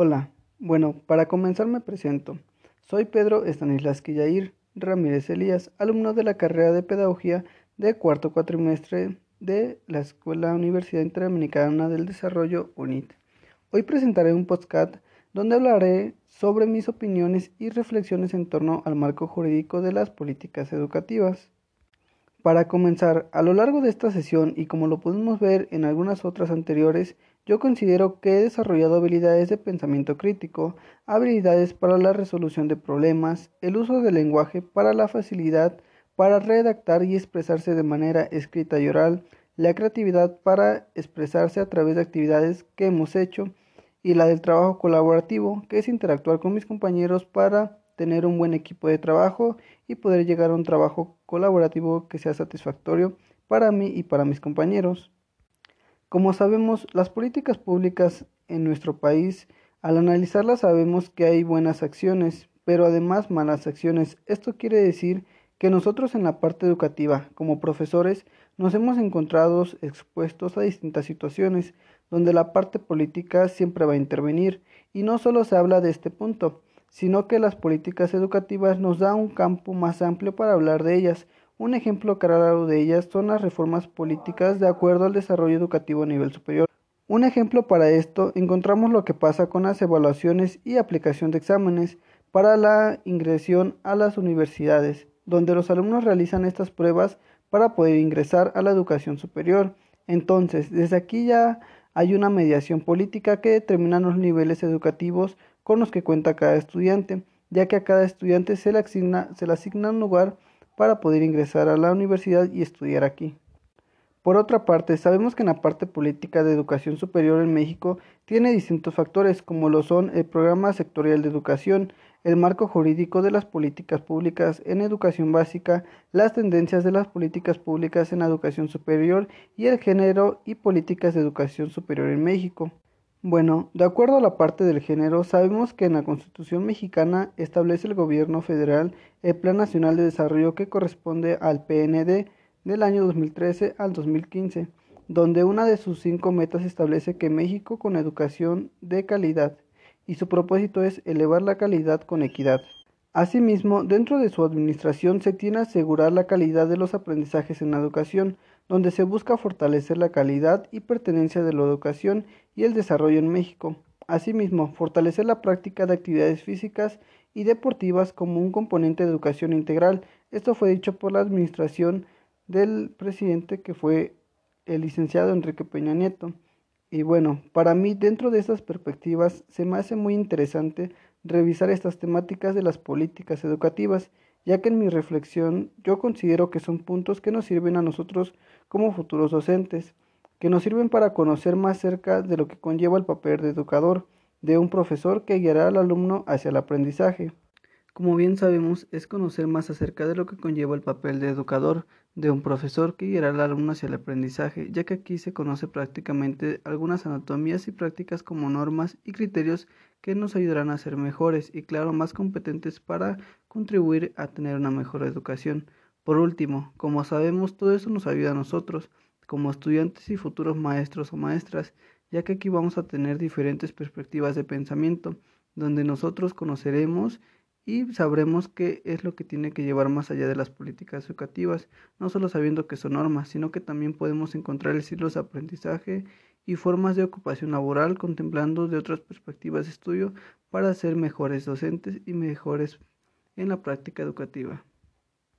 Hola, bueno, para comenzar me presento. Soy Pedro Estanislas Quillair Ramírez Elías, alumno de la carrera de Pedagogía de cuarto cuatrimestre de la Escuela Universidad Interamericana del Desarrollo UNIT. Hoy presentaré un podcast donde hablaré sobre mis opiniones y reflexiones en torno al marco jurídico de las políticas educativas. Para comenzar, a lo largo de esta sesión y como lo pudimos ver en algunas otras anteriores, yo considero que he desarrollado habilidades de pensamiento crítico, habilidades para la resolución de problemas, el uso del lenguaje para la facilidad para redactar y expresarse de manera escrita y oral, la creatividad para expresarse a través de actividades que hemos hecho y la del trabajo colaborativo, que es interactuar con mis compañeros para tener un buen equipo de trabajo y poder llegar a un trabajo colaborativo que sea satisfactorio para mí y para mis compañeros. Como sabemos, las políticas públicas en nuestro país, al analizarlas sabemos que hay buenas acciones, pero además malas acciones. Esto quiere decir que nosotros en la parte educativa, como profesores, nos hemos encontrado expuestos a distintas situaciones donde la parte política siempre va a intervenir y no solo se habla de este punto, sino que las políticas educativas nos da un campo más amplio para hablar de ellas, un ejemplo claro de ellas son las reformas políticas de acuerdo al desarrollo educativo a nivel superior. Un ejemplo para esto encontramos lo que pasa con las evaluaciones y aplicación de exámenes para la ingresión a las universidades, donde los alumnos realizan estas pruebas para poder ingresar a la educación superior. Entonces, desde aquí ya hay una mediación política que determina los niveles educativos con los que cuenta cada estudiante, ya que a cada estudiante se le asigna, se le un lugar para poder ingresar a la universidad y estudiar aquí. Por otra parte, sabemos que en la parte política de educación superior en México tiene distintos factores como lo son el programa sectorial de educación, el marco jurídico de las políticas públicas en educación básica, las tendencias de las políticas públicas en educación superior y el género y políticas de educación superior en México. Bueno, de acuerdo a la parte del género, sabemos que en la Constitución mexicana establece el gobierno federal el Plan Nacional de Desarrollo que corresponde al PND del año 2013 al 2015, donde una de sus cinco metas establece que México con educación de calidad y su propósito es elevar la calidad con equidad. Asimismo, dentro de su administración se tiene asegurar la calidad de los aprendizajes en la educación, donde se busca fortalecer la calidad y pertenencia de la educación y el desarrollo en México. Asimismo, fortalecer la práctica de actividades físicas y deportivas como un componente de educación integral. Esto fue dicho por la administración del presidente que fue el licenciado Enrique Peña Nieto. Y bueno, para mí dentro de estas perspectivas se me hace muy interesante revisar estas temáticas de las políticas educativas, ya que en mi reflexión yo considero que son puntos que nos sirven a nosotros como futuros docentes, que nos sirven para conocer más cerca de lo que conlleva el papel de educador, de un profesor que guiará al alumno hacia el aprendizaje. Como bien sabemos, es conocer más acerca de lo que conlleva el papel de educador, de un profesor que guiará al alumno hacia el aprendizaje, ya que aquí se conoce prácticamente algunas anatomías y prácticas como normas y criterios que nos ayudarán a ser mejores y claro, más competentes para contribuir a tener una mejor educación. Por último, como sabemos, todo eso nos ayuda a nosotros, como estudiantes y futuros maestros o maestras, ya que aquí vamos a tener diferentes perspectivas de pensamiento, donde nosotros conoceremos y sabremos qué es lo que tiene que llevar más allá de las políticas educativas, no solo sabiendo que son normas, sino que también podemos encontrar estilos de aprendizaje y formas de ocupación laboral contemplando de otras perspectivas de estudio para ser mejores docentes y mejores en la práctica educativa.